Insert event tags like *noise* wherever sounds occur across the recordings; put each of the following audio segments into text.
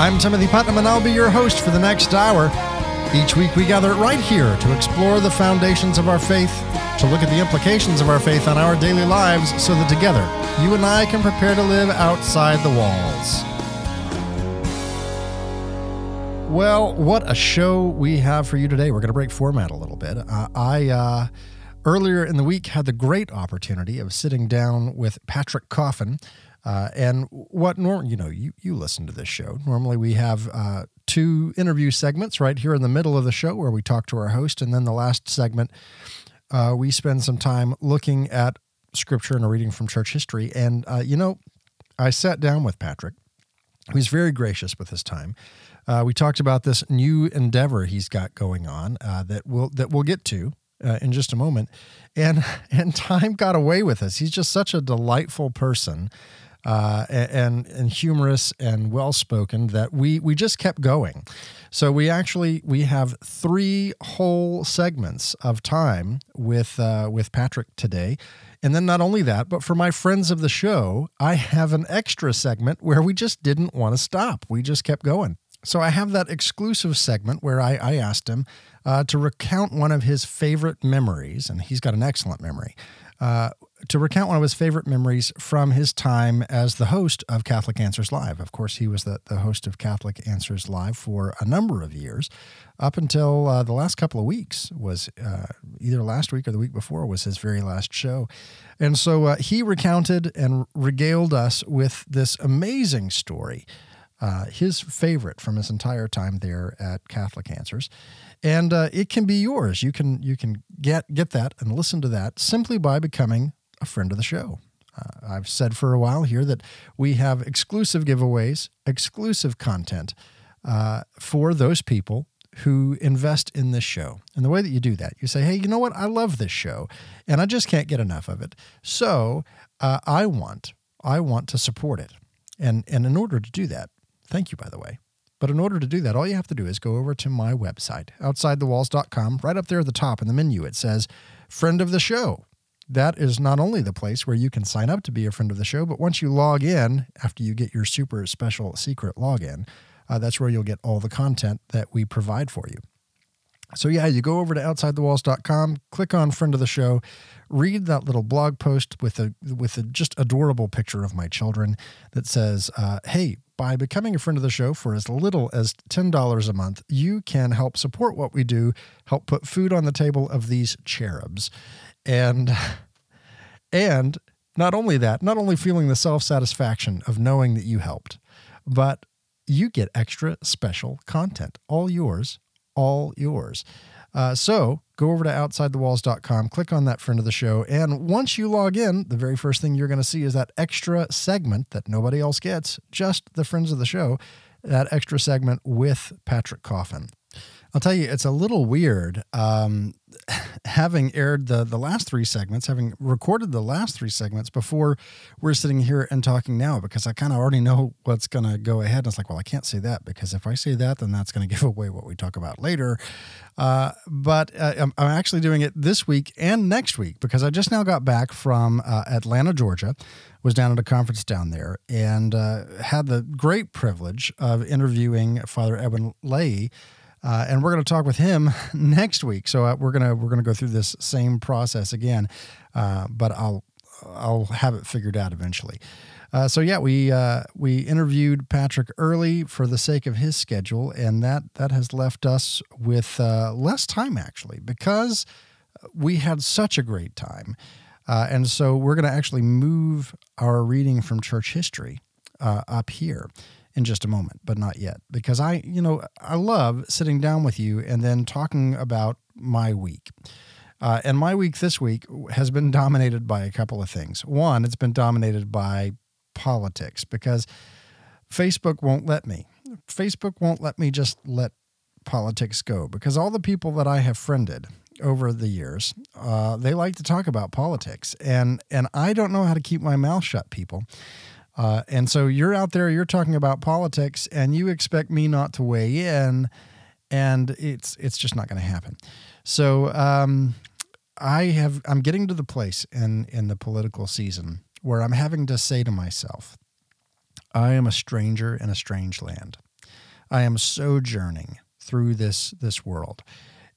I'm Timothy Putnam, and I'll be your host for the next hour. Each week, we gather right here to explore the foundations of our faith, to look at the implications of our faith on our daily lives, so that together, you and I can prepare to live outside the walls. Well, what a show we have for you today. We're going to break format a little bit. Uh, I. Uh, earlier in the week had the great opportunity of sitting down with Patrick Coffin, uh, and what norm you know you you listen to this show. Normally we have uh, two interview segments right here in the middle of the show where we talk to our host, and then the last segment uh, we spend some time looking at scripture and a reading from church history. And uh, you know, I sat down with Patrick. He's very gracious with his time. Uh, we talked about this new endeavor he's got going on uh, that we'll that we'll get to uh, in just a moment. And *laughs* and time got away with us. He's just such a delightful person uh, and and humorous and well spoken that we we just kept going. So we actually we have three whole segments of time with uh, with Patrick today. And then not only that, but for my friends of the show, I have an extra segment where we just didn't want to stop. We just kept going. So I have that exclusive segment where I, I asked him uh, to recount one of his favorite memories, and he's got an excellent memory. Uh, to recount one of his favorite memories from his time as the host of Catholic Answers Live. Of course, he was the, the host of Catholic Answers Live for a number of years, up until uh, the last couple of weeks was uh, either last week or the week before was his very last show. And so uh, he recounted and regaled us with this amazing story, uh, his favorite from his entire time there at Catholic Answers and uh, it can be yours. You can you can get get that and listen to that simply by becoming a friend of the show. Uh, I've said for a while here that we have exclusive giveaways, exclusive content uh, for those people who invest in this show. And the way that you do that, you say, hey, you know what? I love this show and I just can't get enough of it. So uh, I want, I want to support it. And, and in order to do that, thank you, by the way. But in order to do that, all you have to do is go over to my website, outsidethewalls.com. Right up there at the top in the menu, it says friend of the show that is not only the place where you can sign up to be a friend of the show, but once you log in, after you get your super special secret login, uh, that's where you'll get all the content that we provide for you. So, yeah, you go over to outsidethewalls.com, click on friend of the show, read that little blog post with a with a just adorable picture of my children that says, uh, "Hey, by becoming a friend of the show for as little as $10 a month, you can help support what we do, help put food on the table of these cherubs." And and not only that, not only feeling the self-satisfaction of knowing that you helped, but you get extra special content, all yours, all yours. Uh, so go over to outsidethewalls.com, click on that friend of the show, and once you log in, the very first thing you're going to see is that extra segment that nobody else gets, just the friends of the show, that extra segment with Patrick Coffin. I'll tell you, it's a little weird um, having aired the the last three segments, having recorded the last three segments before we're sitting here and talking now, because I kind of already know what's going to go ahead. And it's like, well, I can't say that because if I say that, then that's going *laughs* to give away what we talk about later. Uh, but uh, I'm, I'm, actually doing it this week and next week because I just now got back from uh, Atlanta, Georgia. Was down at a conference down there and uh, had the great privilege of interviewing Father Edwin Lay uh, and we're going to talk with him *laughs* next week. So uh, we're gonna we're gonna go through this same process again, uh, but I'll I'll have it figured out eventually. Uh, so yeah, we uh, we interviewed Patrick early for the sake of his schedule, and that that has left us with uh, less time actually because we had such a great time. and so we're going to actually move our reading from church history up here in just a moment, but not yet. Because I, you know, I love sitting down with you and then talking about my week. Uh, and my week this week has been dominated by a couple of things. One, it's been dominated by politics because Facebook won't let me. Facebook won't let me just let politics go because all the people that I have friended over the years, uh, they like to talk about politics, and and I don't know how to keep my mouth shut, people. Uh, and so you're out there, you're talking about politics, and you expect me not to weigh in, and it's it's just not going to happen. So um, I have I'm getting to the place in in the political season where I'm having to say to myself, I am a stranger in a strange land. I am sojourning through this this world.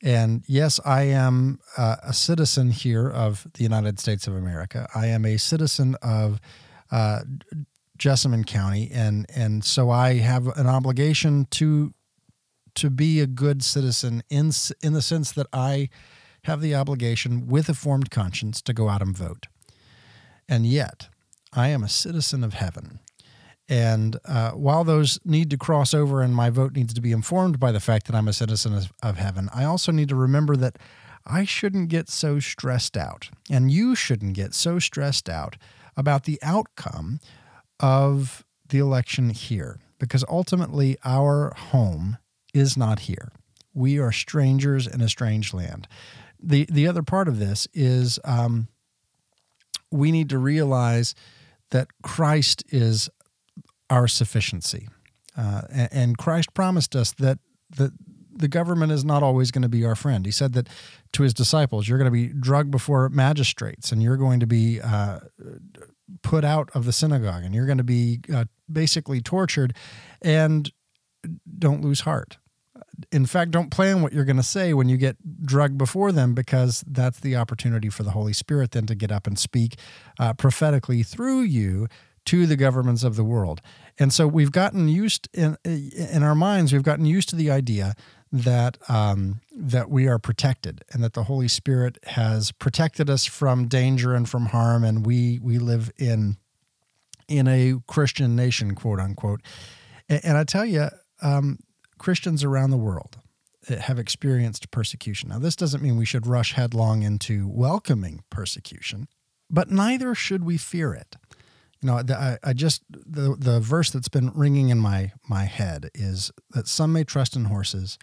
And yes, I am uh, a citizen here of the United States of America. I am a citizen of uh, Jessamine County, and and so I have an obligation to to be a good citizen in in the sense that I have the obligation, with a formed conscience, to go out and vote. And yet, I am a citizen of heaven. And uh, while those need to cross over and my vote needs to be informed by the fact that I'm a citizen of, of heaven, I also need to remember that I shouldn't get so stressed out, and you shouldn't get so stressed out about the outcome of the election here, because ultimately our home is not here. We are strangers in a strange land. The, the other part of this is um, we need to realize that Christ is our sufficiency. Uh, and, Christ promised us that, that the government is not always going to be our friend. He said that to his disciples, you're going to be drugged before magistrates and you're going to be uh, put out of the synagogue and you're going to be uh, basically tortured. And don't lose heart. In fact, don't plan what you're going to say when you get drugged before them because that's the opportunity for the Holy Spirit then to get up and speak uh, prophetically through you to the governments of the world. And so we've gotten used in in our minds, we've gotten used to the idea that um, that we are protected and that the Holy Spirit has protected us from danger and from harm, and we we live in in a Christian nation, quote unquote. And, and I tell you, um, Christians around the world have experienced persecution. Now, this doesn't mean we should rush headlong into welcoming persecution, but neither should we fear it. You know, I, I just the the verse that's been ringing in my my head is that some may trust in horses,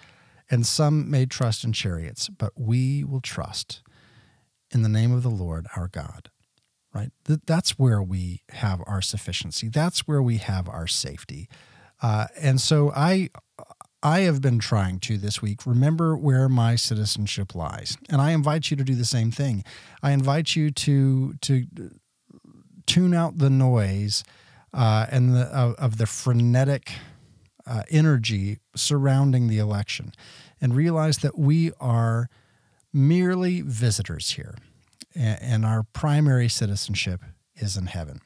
and some may trust in chariots, but we will trust in the name of the Lord our God. Right? That's where we have our sufficiency. That's where we have our safety. Uh, and so I I have been trying to this week remember where my citizenship lies, and I invite you to do the same thing. I invite you to to tune out the noise uh, and the, of, of the frenetic uh, energy surrounding the election and realize that we are merely visitors here and, our primary citizenship is in heaven.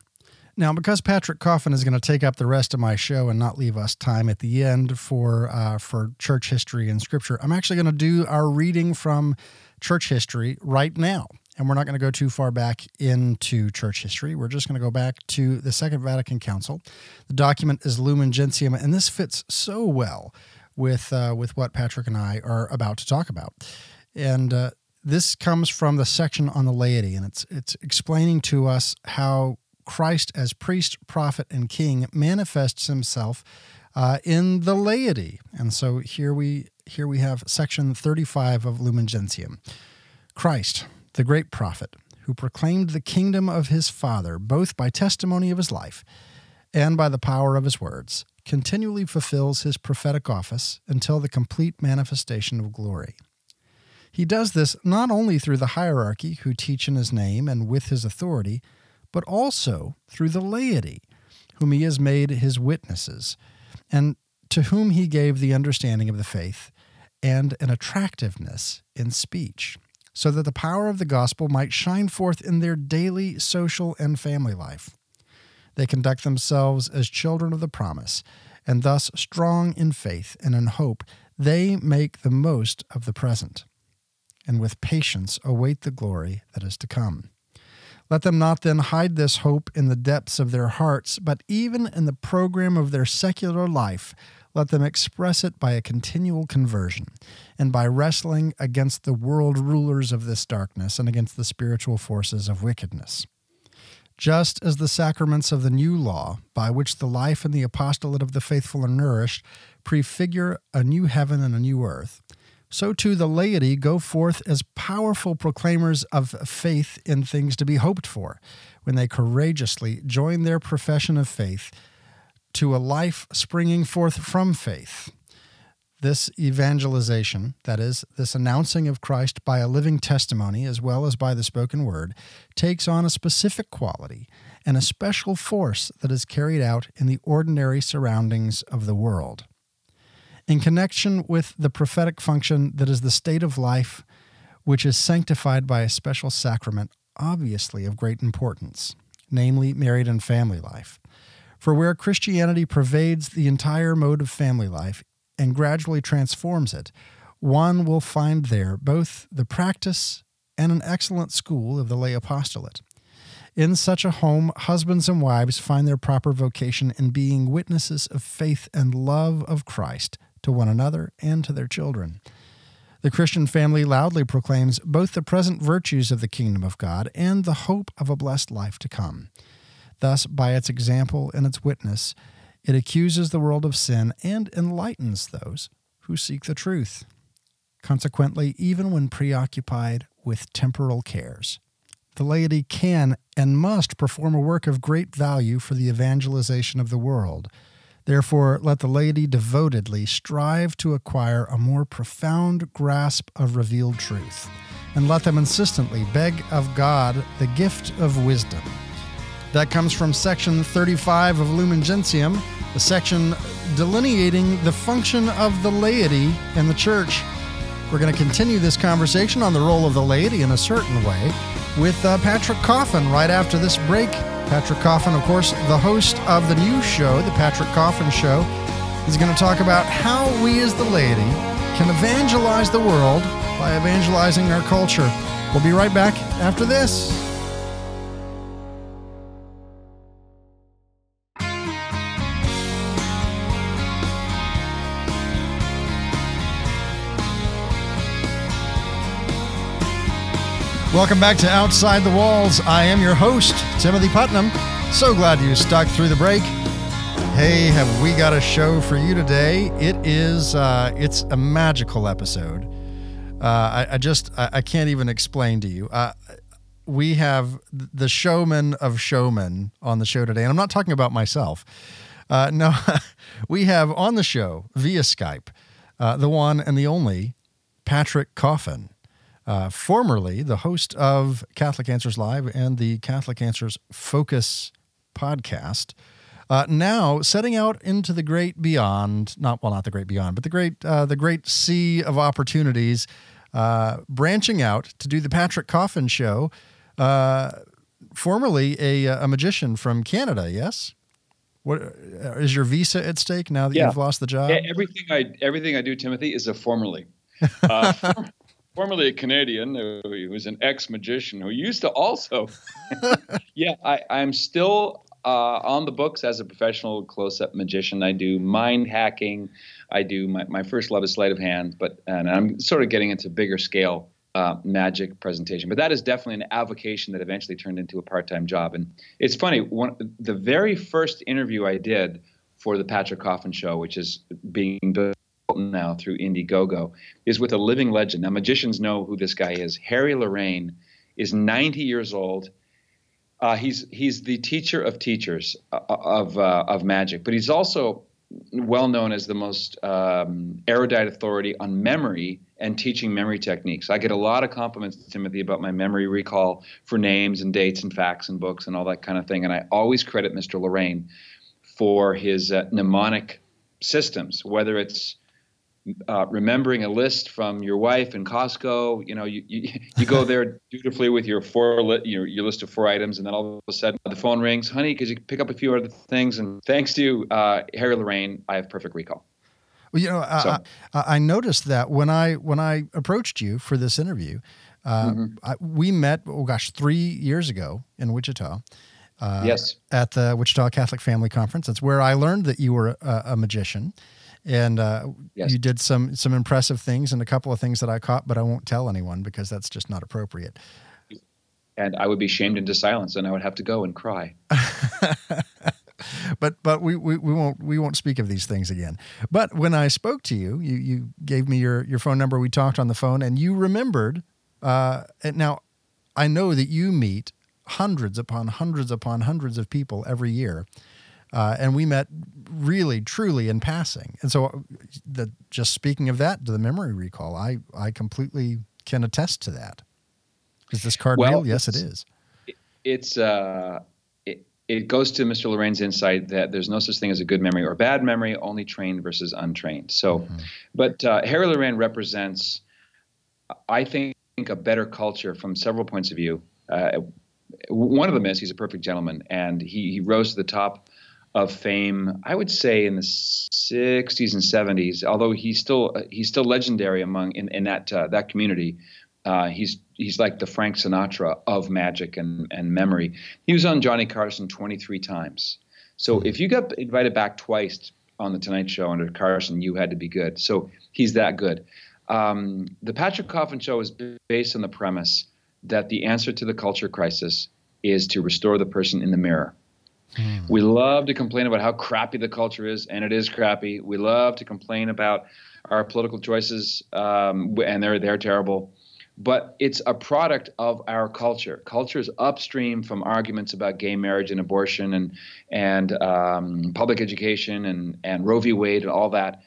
Now, because Patrick Coffin is going to take up the rest of my show and not leave us time at the end for uh, for church history and scripture, I'm actually going to do our reading from church history right now. And we're not going to go too far back into church history. We're just going to go back to the Second Vatican Council. The document is Lumen Gentium, and this fits so well with uh, with what Patrick and I are about to talk about. And uh, this comes from the section on the laity, and it's it's explaining to us how Christ, as priest, prophet, and king, manifests himself uh, in the laity. And so here we here we have section 35 of Lumen Gentium. Christ, the great prophet, who proclaimed the kingdom of his Father both by testimony of his life and by the power of his words, continually fulfills his prophetic office until the complete manifestation of glory. He does this not only through the hierarchy who teach in his name and with his authority, but also through the laity, whom he has made his witnesses, and to whom he gave the understanding of the faith and an attractiveness in speech so that the power of the gospel might shine forth in their daily social and family life. They conduct themselves as children of the promise, and thus strong in faith and in hope, they make the most of the present, and with patience await the glory that is to come. Let them not then hide this hope in the depths of their hearts, but even in the program of their secular life, let them express it by a continual conversion and by wrestling against the world rulers of this darkness and against the spiritual forces of wickedness. Just as the sacraments of the new law, by which the life and the apostolate of the faithful are nourished, prefigure a new heaven and a new earth, so too the laity go forth as powerful proclaimers of faith in things to be hoped for, when they courageously join their profession of faith to a life springing forth from faith. This evangelization, that is, this announcing of Christ by a living testimony as well as by the spoken word, takes on a specific quality and a special force that is carried out in the ordinary surroundings of the world. in connection with the prophetic function that is the state of life which is sanctified by a special sacrament, obviously of great importance, namely married and family life. For where Christianity pervades the entire mode of family life and gradually transforms it, one will find there both the practice and an excellent school of the lay apostolate. In such a home, husbands and wives find their proper vocation in being witnesses of faith and love of Christ to one another and to their children. The Christian family loudly proclaims both the present virtues of the kingdom of God and the hope of a blessed life to come. Thus, by its example and its witness, it accuses the world of sin and enlightens those who seek the truth. Consequently, even when preoccupied with temporal cares, the laity can and must perform a work of great value for the evangelization of the world. Therefore, let the laity devotedly strive to acquire a more profound grasp of revealed truth, and let them insistently beg of God the gift of wisdom. That comes from section 35 of Lumen Gentium, the section delineating the function of the laity in the church. We're going to continue this conversation on the role of the laity in a certain way with uh, Patrick Coffin right after this break. Patrick Coffin, of course, the host of the new show, The Patrick Coffin Show, is going to talk about how we as the laity can evangelize the world by evangelizing our culture. We'll be right back after this. Welcome back to Outside the Walls. I am your host, Timothy Putnam. So glad you stuck through the break. Hey, have we got a show for you today? It is, uh, it's a magical episode. Uh, I, I, just, I, I, can't even explain to you. Uh, we have the showman of showmen on the show today, and I'm not talking about myself. Uh, no, *laughs* we have on the show via Skype uh, the one and the only Patrick Coffin uh, formerly the host of Catholic Answers Live and the Catholic Answers Focus podcast. Uh, now setting out into the great beyond, not well, not the great beyond, but the great uh, the great sea of opportunities, uh, branching out to do the Patrick Coffin show. Uh, formerly a, a magician from Canada, yes. What is your visa at stake now that yeah. you've lost the job? Everything I everything I do, Timothy, is a formerly. Uh, *laughs* formerly a Canadian who was an ex magician who used to also. *laughs* yeah, I, I'm still uh, on the books as a professional close up magician. I do mind hacking. I do my, my first love is sleight of hand, but and I'm sort of getting into bigger scale uh, magic presentation. But that is definitely an avocation that eventually turned into a part time job. And it's funny, one, the very first interview I did for the Patrick Coffin show, which is being built now through Indiegogo, is with a living legend. Now, magicians know who this guy is. Harry Lorayne is 90 years old. Uh, he's he's the teacher of teachers uh, of uh, of magic, but he's also well known as the most um, erudite authority on memory and teaching memory techniques. I get a lot of compliments, to Timothy, about my memory recall for names and dates and facts and books and all that kind of thing. And I always credit Mr. Lorayne for his uh, mnemonic systems, whether it's uh, remembering a list from your wife in Costco. You know, you, you, *laughs* you go there dutifully with your four li- your, your list of four items, and then all of a sudden the phone rings, honey, could you pick up a few other things? And thanks to uh, Harry Lorayne, I have perfect recall. Well, you know, so. I, I, noticed that when I when I approached you for this interview, uh, mm-hmm. I, we met. Oh gosh, three years ago in Wichita. Uh, yes. At the Wichita Catholic Family Conference. That's where I learned that you were a, a magician and uh, yes. you did some some impressive things and a couple of things that I caught, but I won't tell anyone because that's just not appropriate. And I would be shamed into silence, and I would have to go and cry. *laughs* but but we, we, we won't we won't speak of these things again. But when I spoke to you, you you gave me your your phone number. We talked on the phone, and you remembered. Uh, and now, I know that you meet hundreds upon hundreds upon hundreds of people every year uh, and we met really, truly in passing. And so, the, just speaking of that, to the memory recall, I, I completely can attest to that. Is this card well, real? Yes, it is. It's uh, it, it goes to Mr. Lorayne's insight that there's no such thing as a good memory or bad memory, only trained versus untrained. So, mm-hmm. but uh, Harry Lorayne represents, I think, a better culture from several points of view. Uh, one of them is he's a perfect gentleman, and he he rose to the top of fame. I would say in the 60s and 70s, although he's still he's still legendary among in, in that uh, that community. Uh, he's he's like the Frank Sinatra of magic and, and memory. He was on Johnny Carson 23 times. So hmm. if you got invited back twice on the Tonight Show under Carson, you had to be good. So he's that good. Um, the Patrick Coffin Show is based on the premise that the answer to the culture crisis is to restore the person in the mirror. Hmm. We love to complain about how crappy the culture is, and it is crappy. We love to complain about our political choices, um, and they're they're terrible but it's a product of our culture. Culture is upstream from arguments about gay marriage and abortion and and um, public education and and Roe v. Wade and all that.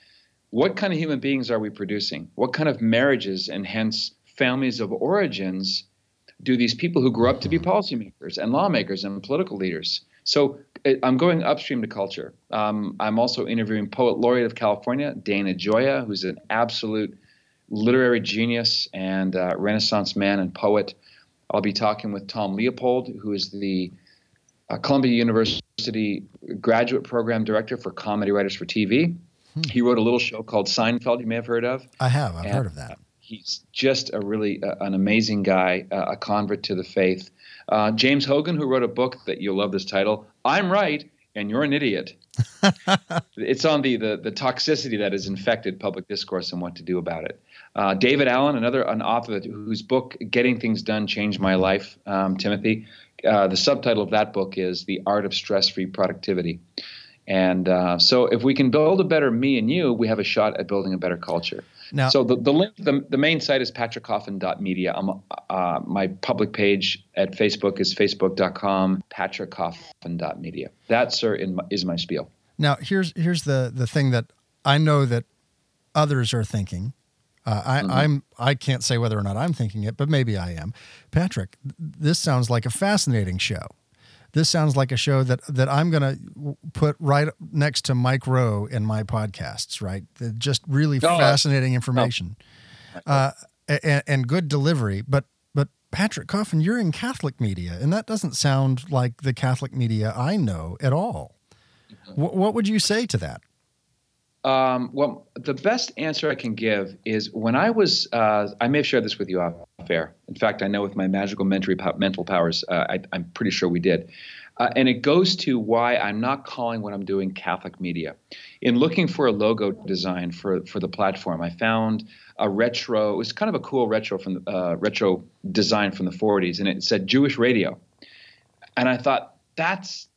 What kind of human beings are we producing? What kind of marriages and hence families of origins do these people who grew up to be policymakers and lawmakers and political leaders? So uh, I'm going upstream to culture. Um, I'm also interviewing poet laureate of California, Dana Gioia, who's an absolute literary genius and uh, Renaissance man and poet. I'll be talking with Tom Leopold, who is the uh, Columbia University graduate program director for comedy writers for TV. Hmm. He wrote a little show called Seinfeld, you may have heard of. I have. I've and heard of that. He's just a really uh, an amazing guy, uh, a convert to the faith. Uh, James Hoggan, who wrote a book that you'll love this title, I'm Right and You're an Idiot. *laughs* it's on the, the the toxicity that has infected public discourse and what to do about it. Uh, David Allen, another an author whose book "Getting Things Done" changed my life. Um, Timothy, uh, the subtitle of that book is "The Art of Stress-Free Productivity." And uh, so, if we can build a better me and you, we have a shot at building a better culture. Now, so the, the link, the, the main site is patrickcoffin.media. I'm, uh, my public page at Facebook is facebook.com patrickcoffin.media. That, sir, my, is my spiel. Now, here's here's the the thing that I know that others are thinking, uh, I, mm-hmm. I'm I can't say whether or not I'm thinking it, but maybe I am. Patrick, this sounds like a fascinating show. This sounds like a show that that I'm going to put right next to Mike Rowe in my podcasts. Right, just really oh, fascinating information, oh. uh, and, and good delivery. But but Patrick Coffin, you're in Catholic media, and that doesn't sound like the Catholic media I know at all. Mm-hmm. W- what would you say to that? Um, well, the best answer I can give is when I was, uh, I may have shared this with you off air. In fact, I know with my magical mental powers, uh, I, am pretty sure we did. Uh, and it goes to why I'm not calling what I'm doing Catholic media. In looking for a logo design for, for the platform, I found a retro, it was kind of a cool retro from the, uh, retro design from the 40s, and it said Jewish radio. And I thought, that's,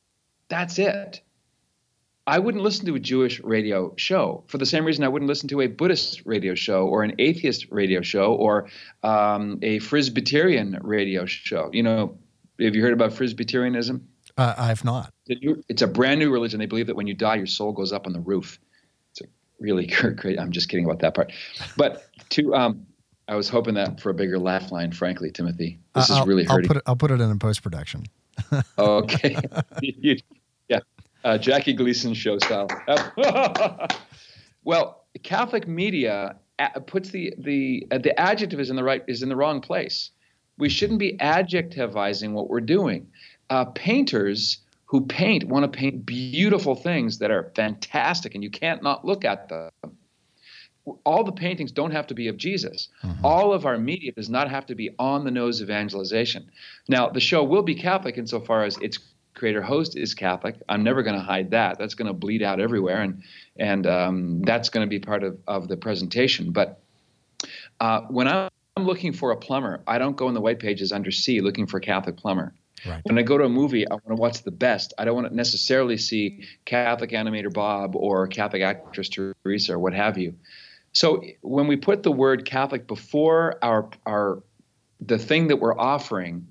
that's it I wouldn't listen to a Jewish radio show for the same reason I wouldn't listen to a Buddhist radio show or an atheist radio show or um, a Presbyterian radio show. You know, have you heard about Presbyterianism? Uh, I've not. It's a brand new religion. They believe that when you die, your soul goes up on the roof. It's a really *laughs* great. I'm just kidding about that part. But to, um, I was hoping that for a bigger laugh line, frankly, Timothy. This uh, is really hurting. I'll put it, I'll put it in post production. *laughs* okay. *laughs* uh, Jackie Gleason show style. *laughs* well, Catholic media puts the the uh, the adjective is in the right is in the wrong place. We shouldn't be adjectivizing what we're doing. Uh, painters who paint want to paint beautiful things that are fantastic, and you can't not look at them. All the paintings don't have to be of Jesus. Mm-hmm. All of our media does not have to be on the nose evangelization. Now, the show will be Catholic insofar as it's creator host is Catholic. I'm never going to hide that. That's going to bleed out everywhere, and and um, that's going to be part of, of the presentation. But uh, when I'm looking for a plumber, I don't go in the white pages under C looking for a Catholic plumber. Right. When I go to a movie, I want to watch the best. I don't want to necessarily see Catholic animator Bob or Catholic actress Teresa or what have you. So when we put the word Catholic before our our the thing that we're offering,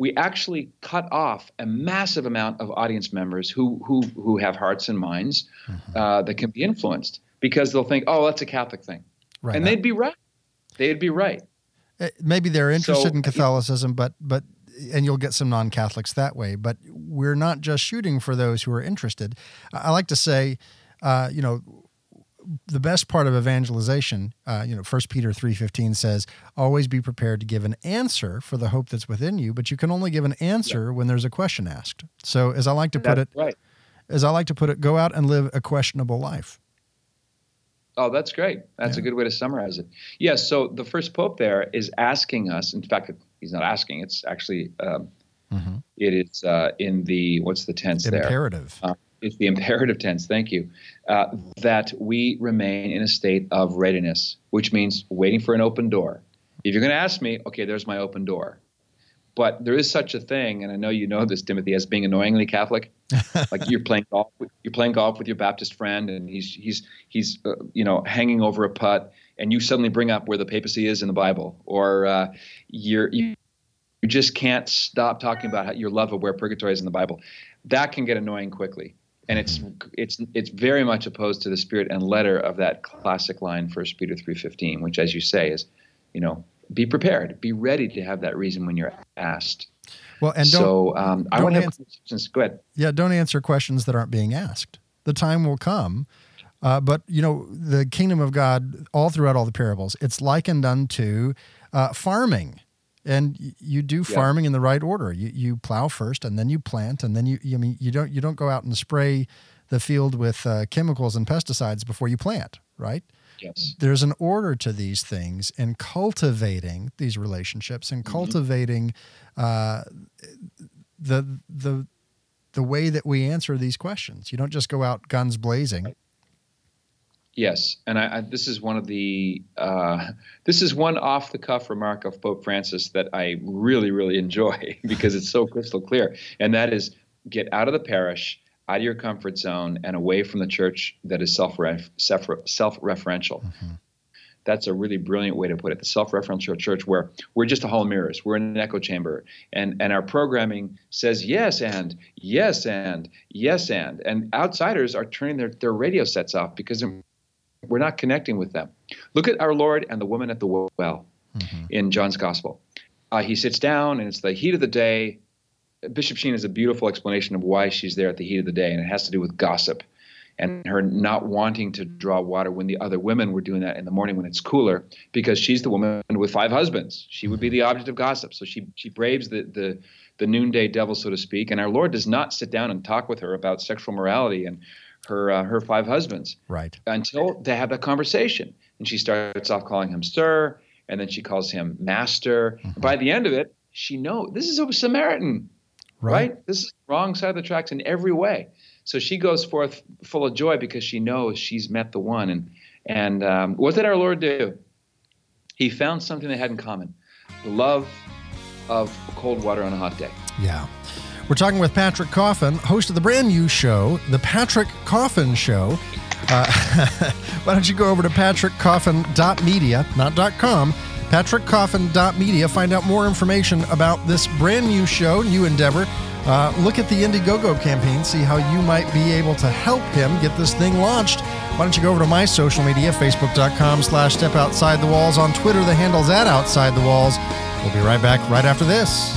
we actually cut off a massive amount of audience members who who who have hearts and minds mm-hmm. uh, that can be influenced because they'll think, oh, that's a Catholic thing, right. and they'd be right. They'd be right. Uh, maybe they're interested so, in Catholicism, but but and you'll get some non-Catholics that way. But we're not just shooting for those who are interested. I I like to say, uh, you know, the best part of evangelization, uh, you know, First Peter three fifteen says, "Always be prepared to give an answer for the hope that's within you, but you can only give an answer when there's a question asked." So, as I like to put That's it, right. as I like to put it, go out and live a questionable life. Oh, that's great. That's a good way to summarize it. Yes. so the first pope there is asking us. In fact, he's not asking. It's actually um, Mhm. it is uh, in the what's the tense there? Imperative. Uh, it's the *laughs* imperative tense. Thank you. Uh, that we remain in a state of readiness, which means waiting for an open door. If you're going to ask me, okay, there's my open door. But there is such a thing, and I know you know this, Timothy, as being annoyingly Catholic. *laughs* like you're playing golf, with, you're playing golf with your Baptist friend, and he's he's he's uh, you know hanging over a putt, and you suddenly bring up where the papacy is in the Bible, or uh, you're you, you just can't stop talking about how, your love of where purgatory is in the Bible. That can get annoying quickly, and it's it's it's very much opposed to the spirit and letter of that classic line, First Peter three fifteen, which, as you say, is you know be prepared, be ready to have that reason when you're asked. Well, and don't so um, I want to have questions. Go ahead. yeah, don't answer questions that aren't being asked. The time will come. Uh, but you know the kingdom of God, all throughout all the parables, it's likened unto uh, farming, and you do Yeah. farming in the right order. You you plow first, and then you plant, and then you. I mean, you don't you don't go out and spray the field with uh, chemicals and pesticides before you plant, right? Yes. there's an order to these things and cultivating these relationships and cultivating uh, the the the way that we answer these questions. You don't just go out guns blazing. Yes, and I, I, this is one of the uh, this is one off the cuff remark of Pope Francis that I really really enjoy *laughs* because it's so crystal clear, and that is get out of the parish, out of your comfort zone, and away from the church that is self self self-referential. That's a really brilliant way to put it. The self-referential church, where we're just a hall of mirrors, we're in an echo chamber, and and our programming says yes and yes and yes and, and outsiders are turning their their radio sets off because we're not connecting with them. Look at our Lord and the woman at the well in John's Gospel. Uh, he sits down, and it's the heat of the day. Bishop Sheen has a beautiful explanation of why she's there at the heat of the day, and it has to do with gossip and her not wanting to draw water when the other women were doing that in the morning when it's cooler, because she's the woman with five husbands. She would be the object of gossip. So she she braves the the the noonday devil, so to speak. And our Lord does not sit down and talk with her about sexual morality and her uh, her five husbands Right. until they have that conversation. And she starts off calling him sir, and then she calls him master. By the end of it, she knows this is a Samaritan, right. This is wrong side of the tracks in every way. So she goes forth full of joy because she knows she's met the one. And and um, what did our Lord do? He found something they had in common: the love of cold water on a hot day. Yeah. We're talking with Patrick Coffin, host of the brand new show, The Patrick Coffin Show. Uh, *laughs* why don't you go over to patrickcoffin.media, not .com, patrickcoffin.media, find out more information about this brand new show, new endeavor. Uh, look at the Indiegogo campaign, see how you might be able to help him get this thing launched. Why don't you go over to my social media, facebook.com slash step outside the walls. On Twitter, the handle's at outside the walls. We'll be right back right after this.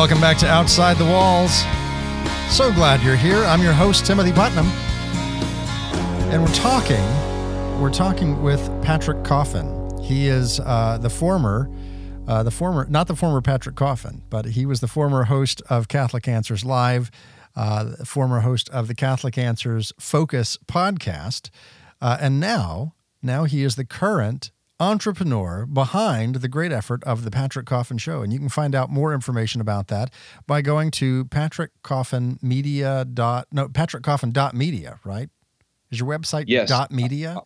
Welcome back to Outside the Walls. So glad you're here. I'm your host, Timothy Putnam. And we're talking, we're talking with Patrick Coffin. He is uh, the former, uh, the former, not the former Patrick Coffin, but he was the former host of Catholic Answers Live, uh, former host of the Catholic Answers Focus podcast. Uh, and now, now he is the current entrepreneur behind the great effort of the Patrick Coffin Show. And you can find out more information about that by going to patrickcoffinmedia dot no patrickcoffin.media, right? Is your website Yes. dot media?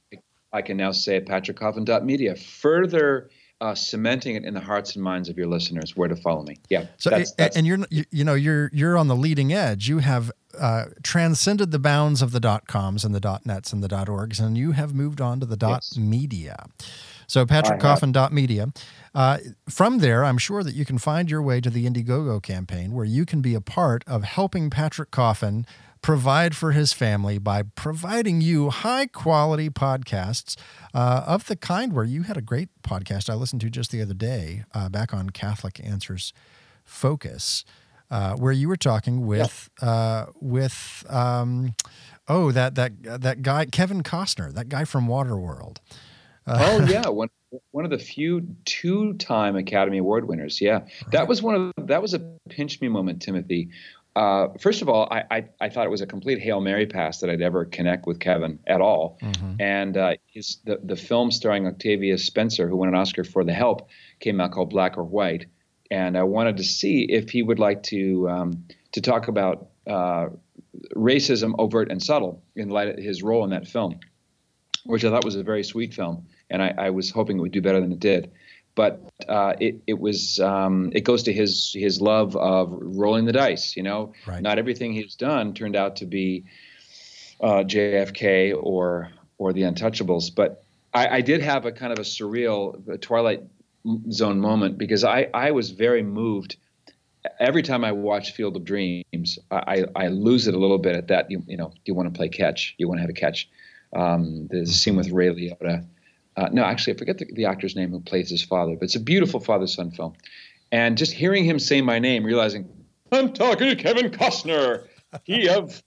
I can now say patrickcoffin.media, further uh, cementing it in the hearts and minds of your listeners where to follow me. Yeah, So that's, that's and you're you, you know you're you're on the leading edge. You have uh, transcended the bounds of the dot coms and the dot nets and the dot orgs, and you have moved on to the dot Yes. media. So patrickcoffin.media. Uh, from there, I'm sure that you can find your way to the Indiegogo campaign where you can be a part of helping Patrick Coffin provide for his family by providing you high quality podcasts uh, of the kind where you had a great podcast I listened to just the other day uh, back on Catholic Answers Focus, uh, where you were talking with uh, with um, oh that that that guy Kevin Costner, that guy from Waterworld. Oh *laughs* yeah, one one of the few two-time Academy Award winners. Yeah, right. that was one of that was a pinch me moment, Timothy, uh, first of all, I, I, I, thought it was a complete hail mary pass that I'd ever connect with Kevin at all. Mm-hmm. And uh, his the the film starring Octavia Spencer, who won an Oscar for The Help, came out called Black or White, and I wanted to see if he would like to um, to talk about uh, racism, overt and subtle, in light of his role in that film, which I thought was a very sweet film, and I, I was hoping it would do better than it did but uh, it it was um, it goes to his his love of rolling the dice. You know, right. not everything he's done turned out to be uh, JFK or or the Untouchables, but I, I, did have a kind of a surreal Twilight Zone moment because I I was very moved. Every time I watch Field of Dreams, I, I lose it a little bit at that. You, you know, you want to play catch, you want to have a catch. Um, there's a scene with Ray Liotta uh, no, actually, I forget the, the, actor's name who plays his father, but it's a beautiful father son film. And just hearing him say my name, realizing I'm talking to Kevin Costner, he *laughs* of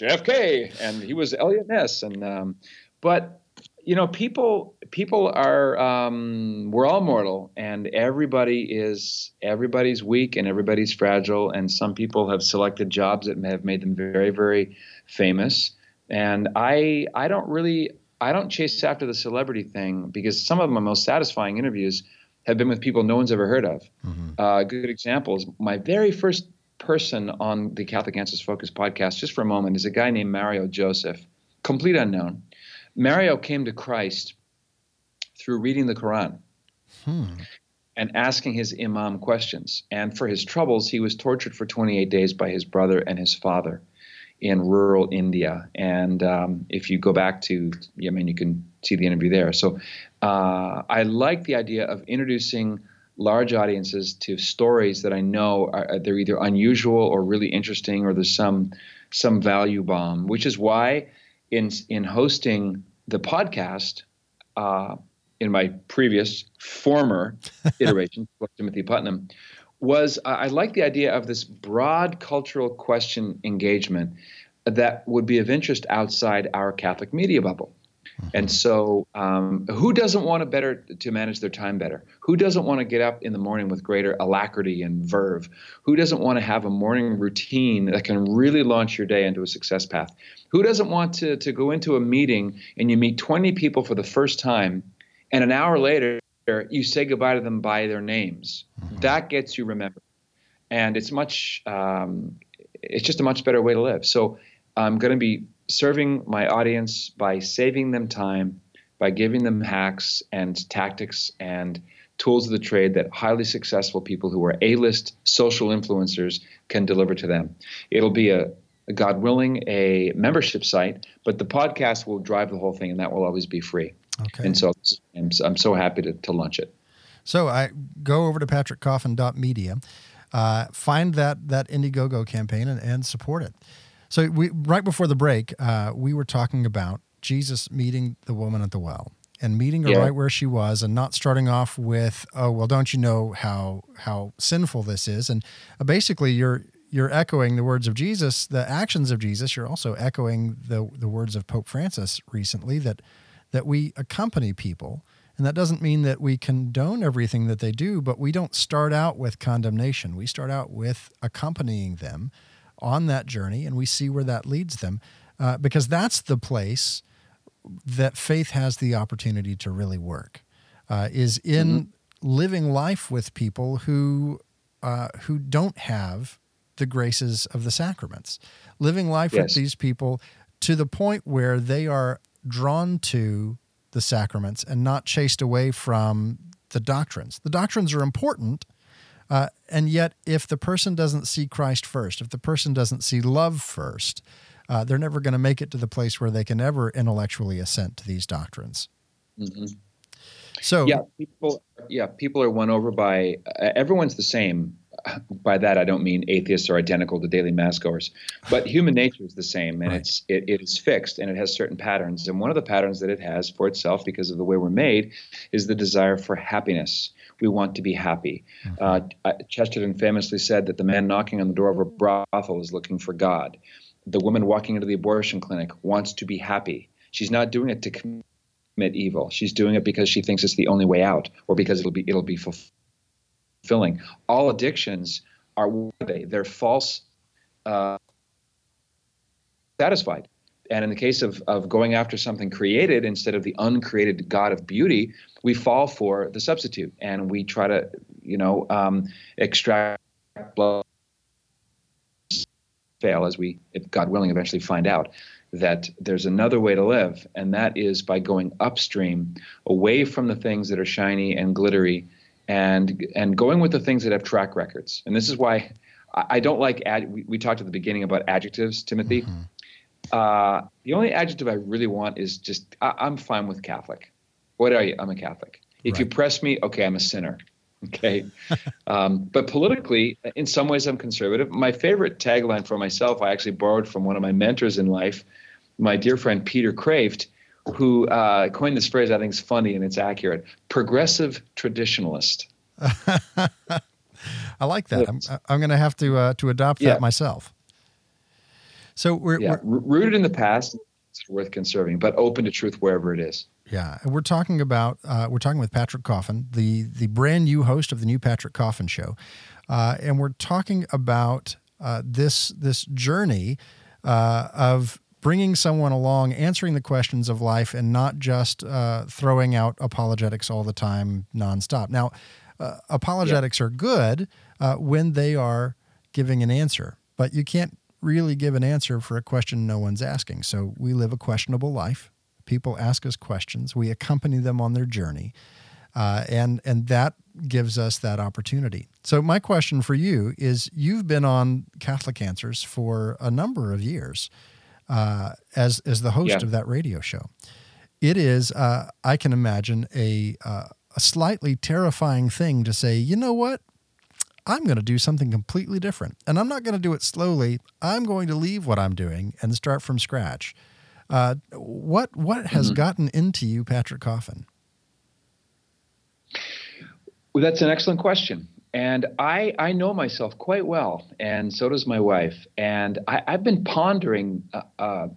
JFK, and he was Eliot Ness. And um, but you know, people people are um, we're all mortal, and everybody is everybody's weak and everybody's fragile. And some people have selected jobs that have made them very very famous. And I I don't really I don't chase after the celebrity thing because some of my most satisfying interviews have been with people no one's ever heard of. Mm-hmm. Uh, good examples. My very first person on the Catholic Answers Focus podcast, just for a moment, is a guy named Mario Joseph, complete unknown. Mario came to Christ through reading the Quran. Hmm. And asking his imam questions. And for his troubles, he was tortured for 28 days by his brother and his father in rural India. And um, if you go back to, I mean, you can see the interview there. So uh, I like the idea of introducing large audiences to stories that I know are, they're either unusual or really interesting, or there's some some value bomb. Which is why in in hosting the podcast. Uh, in my previous former *laughs* iteration, Timothy Putnam, was I like the idea of this broad cultural question engagement that would be of interest outside our Catholic media bubble. Mm-hmm. And so, um, who doesn't want to better to manage their time better? Who doesn't want to get up in the morning with greater alacrity and verve? Who doesn't want to have a morning routine that can really launch your day into a success path? Who doesn't want to to go into a meeting and you meet 20 people for the first time, and an hour later you say goodbye to them by their names. Mm-hmm. That gets you remembered, and it's much. Um, it's just a much better way to live. So I'm going to be serving my audience by saving them time, by giving them hacks and tactics and tools of the trade that highly successful people who are A-list social influencers can deliver to them. It'll be a, a God willing, a membership site, but the podcast will drive the whole thing, and that will always be free. Okay. And so I'm, I'm so happy to, to launch it. So I go over to patrickcoffin.media, uh, find that that Indiegogo campaign and, and support it. So we right before the break, uh, we were talking about Jesus meeting the woman at the well and meeting her yeah. right where she was and not starting off with oh well don't you know how how sinful this is and uh, basically you're you're echoing the words of Jesus the actions of Jesus you're also echoing the the words of Pope Francis recently that that we accompany people. And that doesn't mean that we condone everything that they do, but we don't start out with condemnation. We start out with accompanying them on that journey and we see where that leads them uh, because that's the place that faith has the opportunity to really work uh, is in mm-hmm. living life with people who uh, who don't have the graces of the sacraments living life yes. with these people to the point where they are drawn to the sacraments and not chased away from the doctrines. The doctrines are important, uh, and yet if the person doesn't see Christ first, if the person doesn't see love first, uh, they're never going to make it to the place where they can ever intellectually assent to these doctrines. Mm-hmm. So yeah, people yeah people are won over by uh, everyone's the same. By that I don't mean atheists are identical to daily mass goers, but human nature is the same, and right. it's it, it is fixed and it has certain patterns. And one of the patterns that it has for itself, because of the way we're made, is the desire for happiness. We want to be happy. Mm-hmm. Uh, Chesterton famously said that the man knocking on the door of a brothel is looking for God. The woman walking into the abortion clinic wants to be happy. She's not doing it to commit evil. She's doing it because she thinks it's the only way out, or because it'll be it'll be fulfilling. All addictions are they? They're false uh, satisfied. And in the case of, of going after something created instead of the uncreated God of beauty, we fall for the substitute and we try to, you know, um, extract blood, fail as we, if God willing, eventually find out that there's another way to live, and that is by going upstream, away from the things that are shiny and glittery, and and going with the things that have track records. And this is why I, I don't like. Ad, we, we, talked at the beginning about adjectives, Timothy. Mm-hmm. Uh, the only adjective I really want is just I, am fine with Catholic. What are you? I'm a Catholic. If right. you press me, okay, I'm a sinner. *laughs* Okay. um, but politically, in some ways, I'm conservative. My favorite tagline for myself, I actually borrowed from one of my mentors in life, my dear friend Peter Kreeft, who uh, coined this phrase I think is funny and it's accurate progressive traditionalist. *laughs* I like that. I'm, I'm going to have to uh, to adopt yeah. that myself. So we're, yeah, we're rooted in the past. It's worth conserving, but open to truth wherever it is. Yeah, we're talking about uh, we're talking with Patrick Coffin, the the brand new host of the new Patrick Coffin Show, uh, and we're talking about uh, this this journey uh, of bringing someone along, answering the questions of life, and not just uh, throwing out apologetics all the time, nonstop. Now, uh, apologetics yeah. are good when they are giving an answer, but you can't really give an answer for a question no one's asking. So we live a questionable life. People ask us questions. We accompany them on their journey, uh, and and that gives us that opportunity. So my question for you is: You've been on Catholic Answers for a number of years uh, as as the host yeah. of that radio show. It is, uh, I can imagine, a uh, a slightly terrifying thing to say. You know what? I'm going to do something completely different. And I'm not going to do it slowly. I'm going to leave what I'm doing and start from scratch. Uh, what what has mm-hmm. gotten into you, Patrick Coffin? Well, that's an excellent question. And I, I know myself quite well, and so does my wife. And I, have been pondering uh, uh,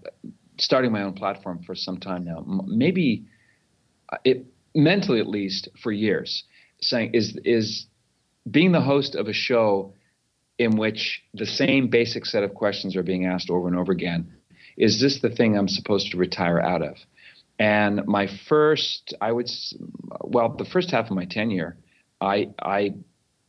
starting my own platform for some time now, maybe uh, it mentally at least for years, saying is is being the host of a show in which the same basic set of questions are being asked over and over again is this the thing I'm supposed to retire out of? And my first, I would, well, the first half of my tenure, I, I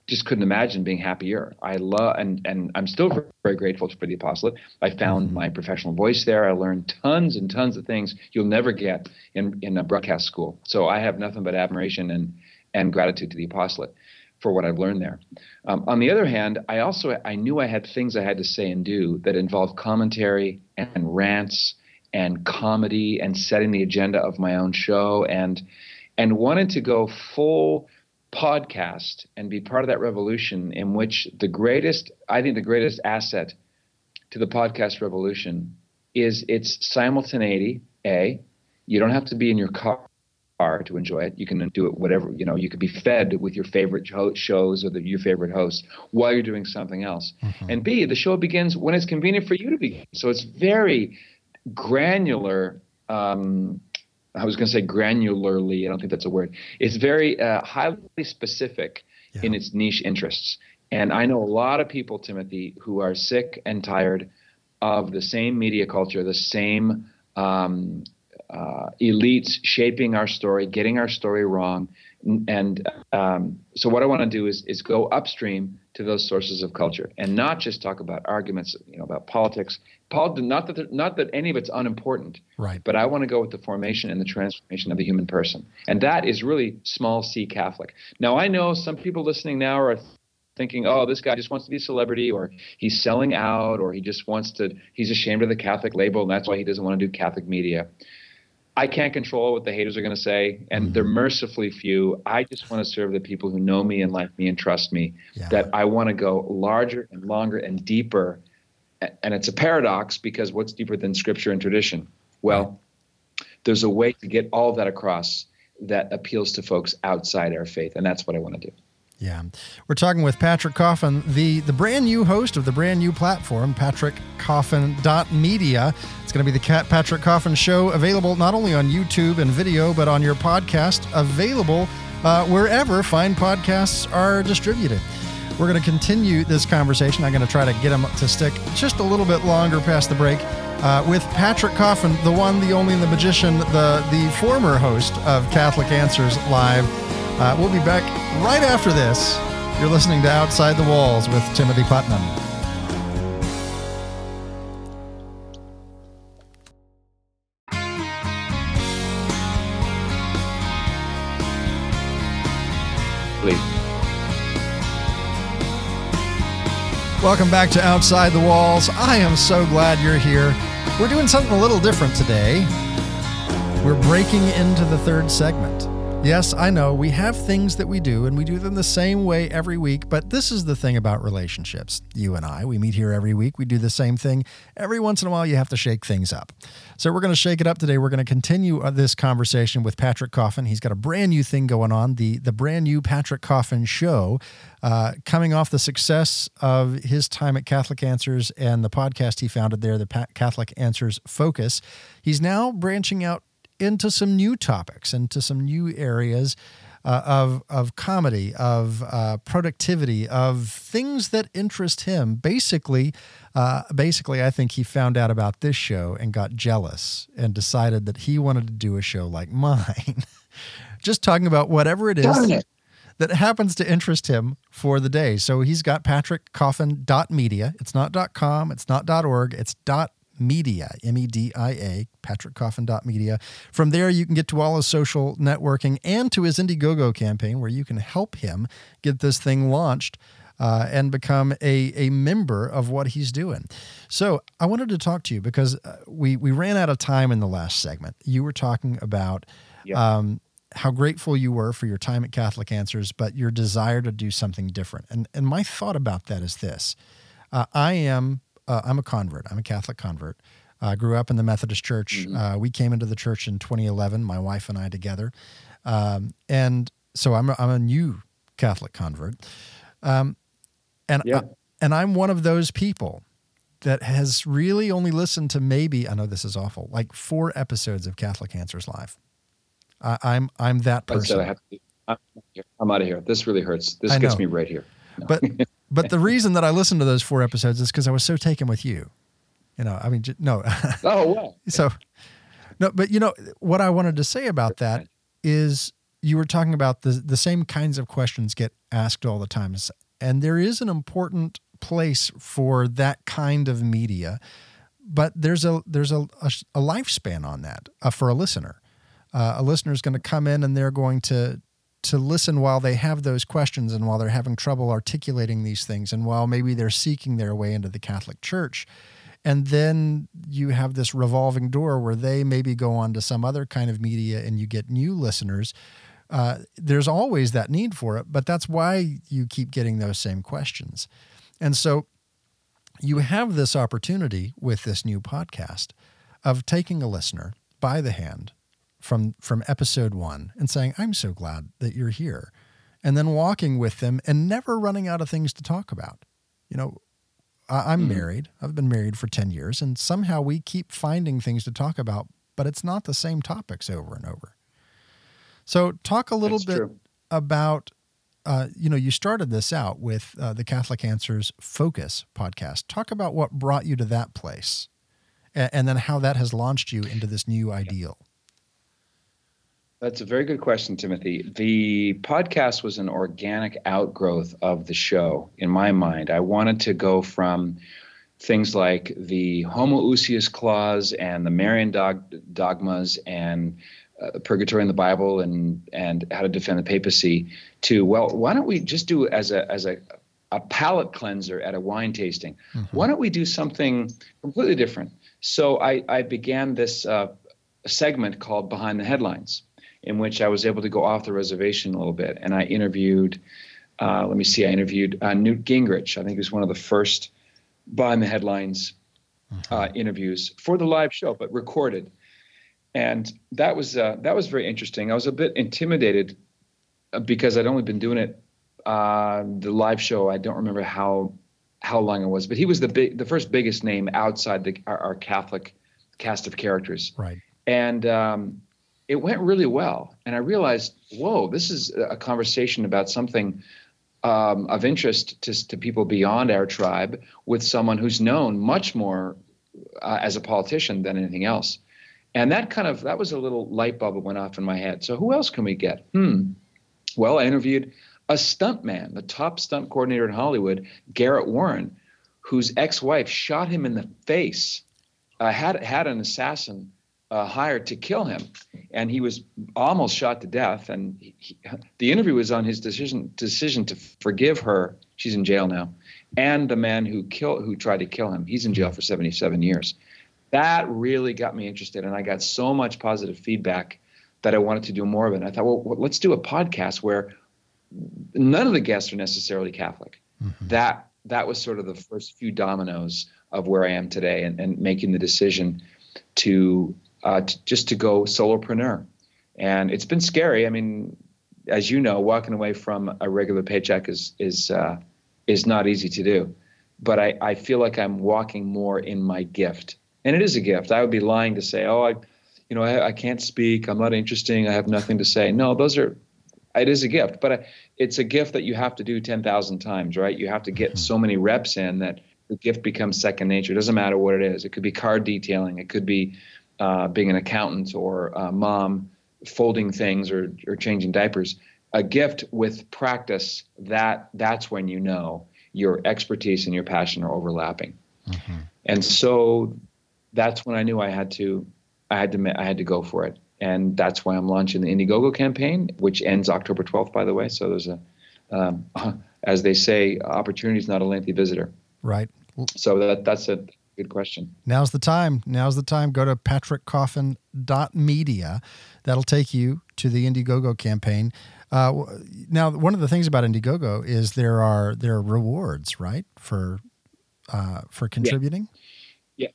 just couldn't imagine being happier. I love, and, and I'm still very grateful for the apostolate. I found mm-hmm. my professional voice there. I learned tons and tons of things you'll never get in, in a broadcast school. So I have nothing but admiration and, and gratitude to the apostolate for what I've learned there. Um, on the other hand, I also I knew I had things I had to say and do that involved commentary and rants and comedy and setting the agenda of my own show and and wanted to go full podcast and be part of that revolution in which the greatest I think the greatest asset to the podcast revolution is its simultaneity. A, you don't have to be in your car to enjoy it. You can do it whatever you know. You could be fed with your favorite shows or the, your favorite hosts while you're doing something else. Mm-hmm. And B, the show begins when it's convenient for you to begin. So it's very granular. Um, I was going to say granularly. I don't think that's a word. It's very uh, highly specific yeah. in its niche interests. And I know a lot of people, Timothy, who are sick and tired of the same media culture, the same um, uh, elites shaping our story, getting our story wrong. And um, so, what I want to do is is go upstream to those sources of culture and not just talk about arguments, you know, about politics. Paul, not that not that any of it's unimportant, right? But I want to go with the formation and the transformation of the human person, and that is really small c Catholic. Now, I know some people listening now are thinking, oh, this guy just wants to be a celebrity, or he's selling out, or he just wants to, he's ashamed of the Catholic label, and that's why he doesn't want to do Catholic media. I can't control what the haters are going to say, and Mm-hmm. they're mercifully few. I just want to serve the people who know me and like me and trust me. Yeah. That I want to go larger and longer and deeper. And it's a paradox because what's deeper than scripture and tradition? Well, there's a way to get all that across that appeals to folks outside our faith, and that's what I want to do. Yeah. We're talking with Patrick Coffin, the, the brand new host of the brand new platform, patrickcoffin.media. It's going to be the Patrick Coffin Show, available not only on YouTube and video, but on your podcast, available uh, wherever fine podcasts are distributed. We're going to continue this conversation. I'm going to try to get him to stick just a little bit longer past the break uh, with Patrick Coffin, the one, the only, the magician, the, the former host of Catholic Answers Live. Uh, we'll be back right after this. You're listening to Outside the Walls with Timothy Putnam. Please. Welcome back to Outside the Walls. I am so glad you're here. We're doing something a little different today. We're breaking into the third segment. Yes, I know we have things that we do and we do them the same way every week, but this is the thing about relationships. You and I, we meet here every week, we do the same thing. Every once in a while, you have to shake things up. So we're going to shake it up today. We're going to continue uh, this conversation with Patrick Coffin. He's got a brand new thing going on, the, the brand new Patrick Coffin Show, uh, coming off the success of his time at Catholic Answers and the podcast he founded there, the Pa- Catholic Answers Focus. He's now branching out into some new topics, into some new areas uh, of of comedy, of uh, productivity, of things that interest him. Basically, uh, basically, I think he found out about this show and got jealous and decided that he wanted to do a show like *laughs* mine, just talking about whatever it is it. that happens to interest him for the day. So he's got patrickcoffin.media. It's not .com, it's not .org, it's .media, M-E-D-I-A, patrickcoffin.media. From there, you can get to all his social networking and to his Indiegogo campaign where you can help him get this thing launched uh, and become a, a member of what he's doing. So I wanted to talk to you because uh, we, we ran out of time in the last segment. You were talking about Yep. um, how grateful you were for your time at Catholic Answers, but your desire to do something different. And and my thought about that is this: uh, I am uh, I'm a convert. I'm a Catholic convert. I grew up in the Methodist Church. Uh, we came into the church in 2011, my wife and I together, um, and so I'm a, I'm a new Catholic convert. Um, and Yeah. I, and I'm one of those people that has really only listened to maybe I know this is awful, like four episodes of Catholic Answers Live. I, I'm I'm that I said person. I have to. I'm, I'm out of here. This really hurts. This gets me right here. No. But *laughs* but the *laughs* reason that I listened to those four episodes is because I was so taken with you. You know, I mean, j- no. *laughs* oh well. so no, but you know what I wanted to say about that is you were talking about the the same kinds of questions get asked all the time, and there is an important place for that kind of media, but there's a there's a a, a lifespan on that uh, for a listener. Uh, a listener is going to come in and they're going to to listen while they have those questions and while they're having trouble articulating these things and while maybe they're seeking their way into the Catholic Church. And then you have this revolving door where they maybe go on to some other kind of media and you get new listeners. Uh, there's always that need for it, but that's why you keep getting those same questions. And so you have this opportunity with this new podcast of taking a listener by the hand from from episode 1 and saying I'm so glad that you're here and then walking with them and never running out of things to talk about. You know, I, I'm married. I've been married for 10 years and somehow we keep finding things to talk about, but it's not the same topics over and over. So talk a little That's bit true. about uh, you know you started this out with uh, the catholic answers focus podcast talk about what brought you to that place and, and then how that has launched you into this new ideal That's a very good question, Timothy. The podcast was an organic outgrowth of the show in my mind. I wanted to go from things like the homoousios clause and the Marian dog- dogmas and uh, purgatory in the Bible and and how to defend the papacy to well, why don't we just do as a as a a palate cleanser at a wine tasting? Why don't we do something completely different? So I I began this. Uh, segment called Behind the Headlines, in which I was able to go off the reservation a little bit, and I interviewed. Uh, let me see. I interviewed uh, Newt Gingrich. I think he was one of the first behind the headlines uh, interviews for the live show, but recorded. And that was uh, that was very interesting. I was a bit intimidated uh, because I'd only been doing it uh, the live show. I don't remember how how long it was, but he was the big the first biggest name outside the our, our Catholic cast of characters. Right. And um, it went really well. And I realized, whoa, this is a conversation about something um, of interest to, to people beyond our tribe with someone who's known much more uh, as a politician than anything else. And that kind of that was a little light bulb that went off in my head. So who else can we get? Hmm. Well, I interviewed a stunt man, the top stunt coordinator in Hollywood, Garrett Warren, whose ex-wife shot him in the face, uh, had had an assassin uh, hired to kill him, and he was almost shot to death. And he, the interview was on his decision decision to forgive her. She's in jail now, and the man who killed who tried to kill him. He's in jail for 77 years. That really got me interested, and I got so much positive feedback that I wanted to do more of it. I thought, well, let's do a podcast where none of the guests are necessarily Catholic. Mm-hmm. That that was sort of the first few dominoes of where I am today, and, and making the decision to uh, just to go solopreneur. And it's been scary. I mean, as you know, walking away from a regular paycheck is is uh, is not easy to do. But I, I feel like I'm walking more in my gift, and it is a gift. I would be lying to say, oh, I, you know, I, I can't speak. I'm not interesting. I have nothing to say. No, those are. It is a gift, but I, it's a gift that you have to do ten thousand times, right? You have to get so many reps in that the gift becomes second nature. It doesn't matter what it is. It could be car detailing. It could be uh, being an accountant or a mom folding things or, or changing diapers a gift with practice that that's when you know your expertise and your passion are overlapping. Mm-hmm. and so that's when i knew i had to i had to i had to go for it. And that's why i'm launching the indiegogo campaign which ends october 12th by the way. So there's a um, *laughs* as they say opportunity is not a lengthy visitor. Right. So that that's a good question. Now's the time. Now's the time. Go to patrickcoffin.media. That'll take you to the Indiegogo campaign. Uh, now, one of the things about Indiegogo is there are there are rewards, right, for uh, for contributing. Yeah. yeah.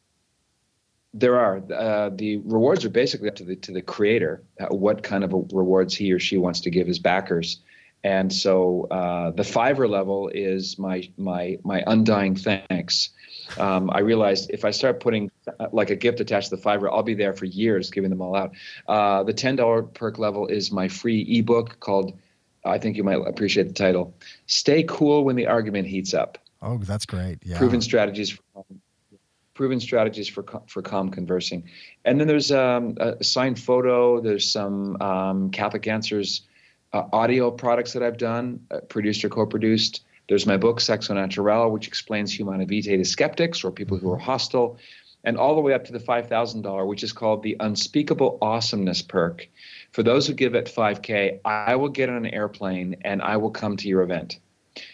There are uh, the rewards are basically up to the to the creator uh, what kind of rewards he or she wants to give his backers, and so uh, the Fiverr level is my my my undying thanks um, I realized if I start putting uh, like a gift attached to the Fiverr, I'll be there for years giving them all out. Uh, the $10 perk level is my free ebook called, I think you might appreciate the title, Stay Cool When the Argument Heats Up. Oh, that's great. Yeah. Proven strategies for proven strategies for for calm conversing. And then there's um, a signed photo. There's some um, Catholic Answers uh, audio products that I've done, uh, produced or co-produced. There's my book, Sex au Naturel, which explains humanae vitae to skeptics or people who are mm-hmm. hostile, and all the way up to the $5,000, which is called the Unspeakable Awesomeness Perk. For those who give at 5K, I will get on an airplane and I will come to your event.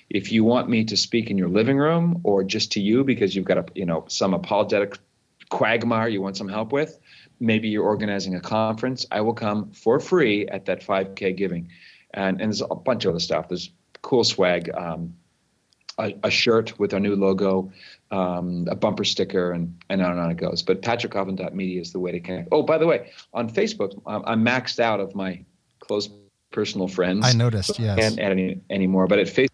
If you want me to speak in your living room or just to you because you've got a, you know some apologetic quagmire you want some help with, maybe you're organizing a conference, I will come for free at that 5K giving. And, and there's a bunch of other stuff. There's cool swag, um, a, a, shirt with our new logo, um, a bumper sticker, and, and on and on it goes. But patrickcoffin.media is the way to connect. Oh, by the way, on Facebook, I'm maxed out of my close personal friends. I noticed, yes. Can't add any anymore. But at Facebook,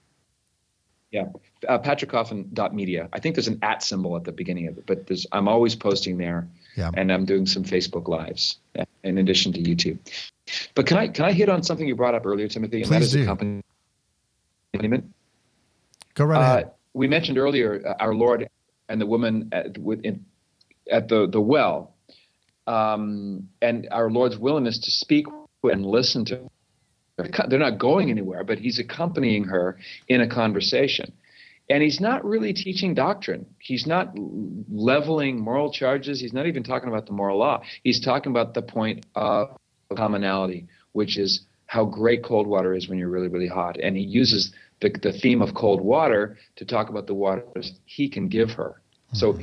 yeah, uh, patrickcoffin.media. I think there's an at symbol at the beginning of it, but there's I'm always posting there. Yeah. And I'm doing some Facebook lives in addition to YouTube. But can I can I hit on something you brought up earlier, Timothy? And Please that is do. a company Go right ahead. Uh, we mentioned earlier uh, our Lord and the woman at, in, at the, the well, um, and our Lord's willingness to speak and listen to her. They're not going anywhere, but he's accompanying her in a conversation. And he's not really teaching doctrine. He's not leveling moral charges. He's not even talking about the moral law. He's talking about the point of commonality, which is how great cold water is when you're really, really hot. And he uses the, the theme of cold water to talk about the waters he can give her. Mm-hmm. So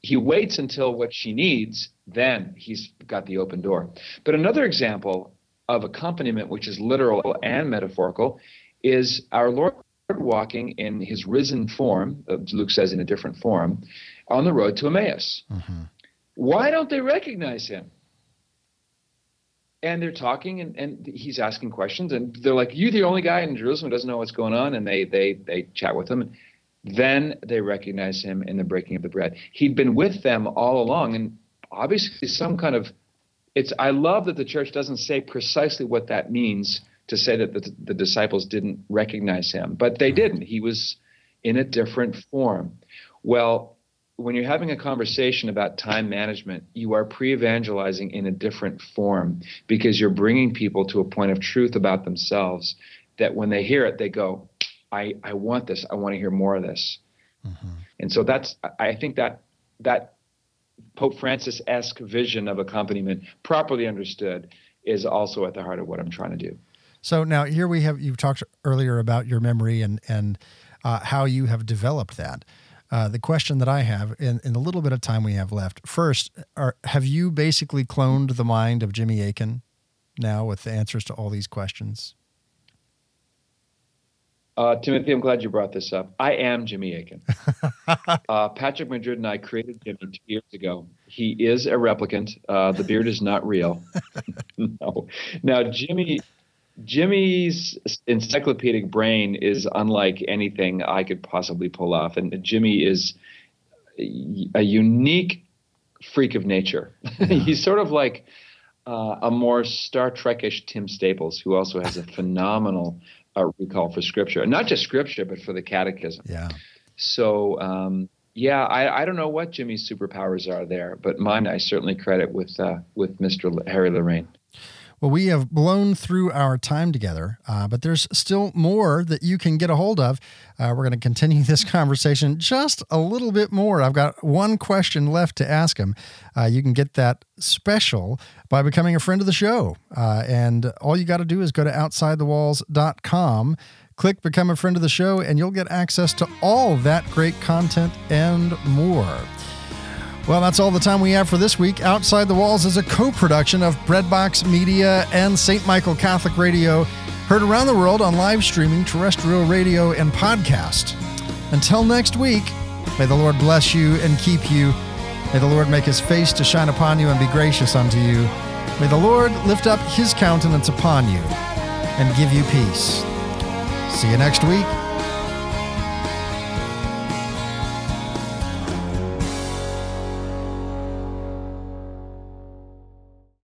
he waits until what she needs, then he's got the open door. But another example of accompaniment, which is literal and metaphorical, is our Lord walking in his risen form, uh, Luke says in a different form, on the road to Emmaus. Mm-hmm. Why don't they recognize him? And they're talking, and, and he's asking questions, and they're like, "You, the only guy in Jerusalem doesn't know what's going on?" And they they they chat with him. and Then they recognize him in the breaking of the bread. He'd been with them all along, and obviously some kind of it's I love that the church doesn't say precisely what that means to say that the, the disciples didn't recognize him, but they didn't. He was in a different form. Well, when you're having a conversation about time management, you are pre evangelizing in a different form because you're bringing people to a point of truth about themselves that when they hear it, they go, I, I want this. I want to hear more of this. Mm-hmm. And so that's, I think that, that Pope Francis esque vision of accompaniment, properly understood, is also at the heart of what I'm trying to do. So now here we have, you talked earlier about your memory and, and uh, how you have developed that. Uh, the question that I have in, in the little bit of time we have left, first, are, have you basically cloned the mind of Jimmy Akin now with the answers to all these questions? Uh, Timothy, I'm glad you brought this up. I am Jimmy Akin. *laughs* uh, Patrick Madrid and I created Jimmy two years ago. He is a replicant. Uh, the beard is not real. *laughs* no. Now, Jimmy, Jimmy's encyclopedic brain is unlike anything I could possibly pull off, and Jimmy is a unique freak of nature. *laughs* Yeah. He's sort of like uh, a more Star Trekish Tim Staples, who also has a *laughs* phenomenal a recall for scripture, not just scripture, but for the catechism. Yeah. So, um, yeah, I, I don't know what Jimmy's superpowers are there, but mine I certainly credit with uh, with Mr. Harry Lorayne. Well, we have blown through our time together, uh, but there's still more that you can get a hold of. Uh, we're going to continue this *laughs* conversation just a little bit more. I've got one question left to ask him. Uh, you can get that special by becoming a friend of the show. Uh, and all you got to do is go to outsidethewalls.com, click become a friend of the show, and you'll get access to all that great content and more. Well, that's all the time we have for this week. Outside the Walls is a co production of Breadbox Media and St. Michael Catholic Radio, heard around the world on live streaming, terrestrial radio, and podcast. Until next week, may the Lord bless you and keep you. May the Lord make his face to shine upon you and be gracious unto you. May the Lord lift up his countenance upon you and give you peace. See you next week.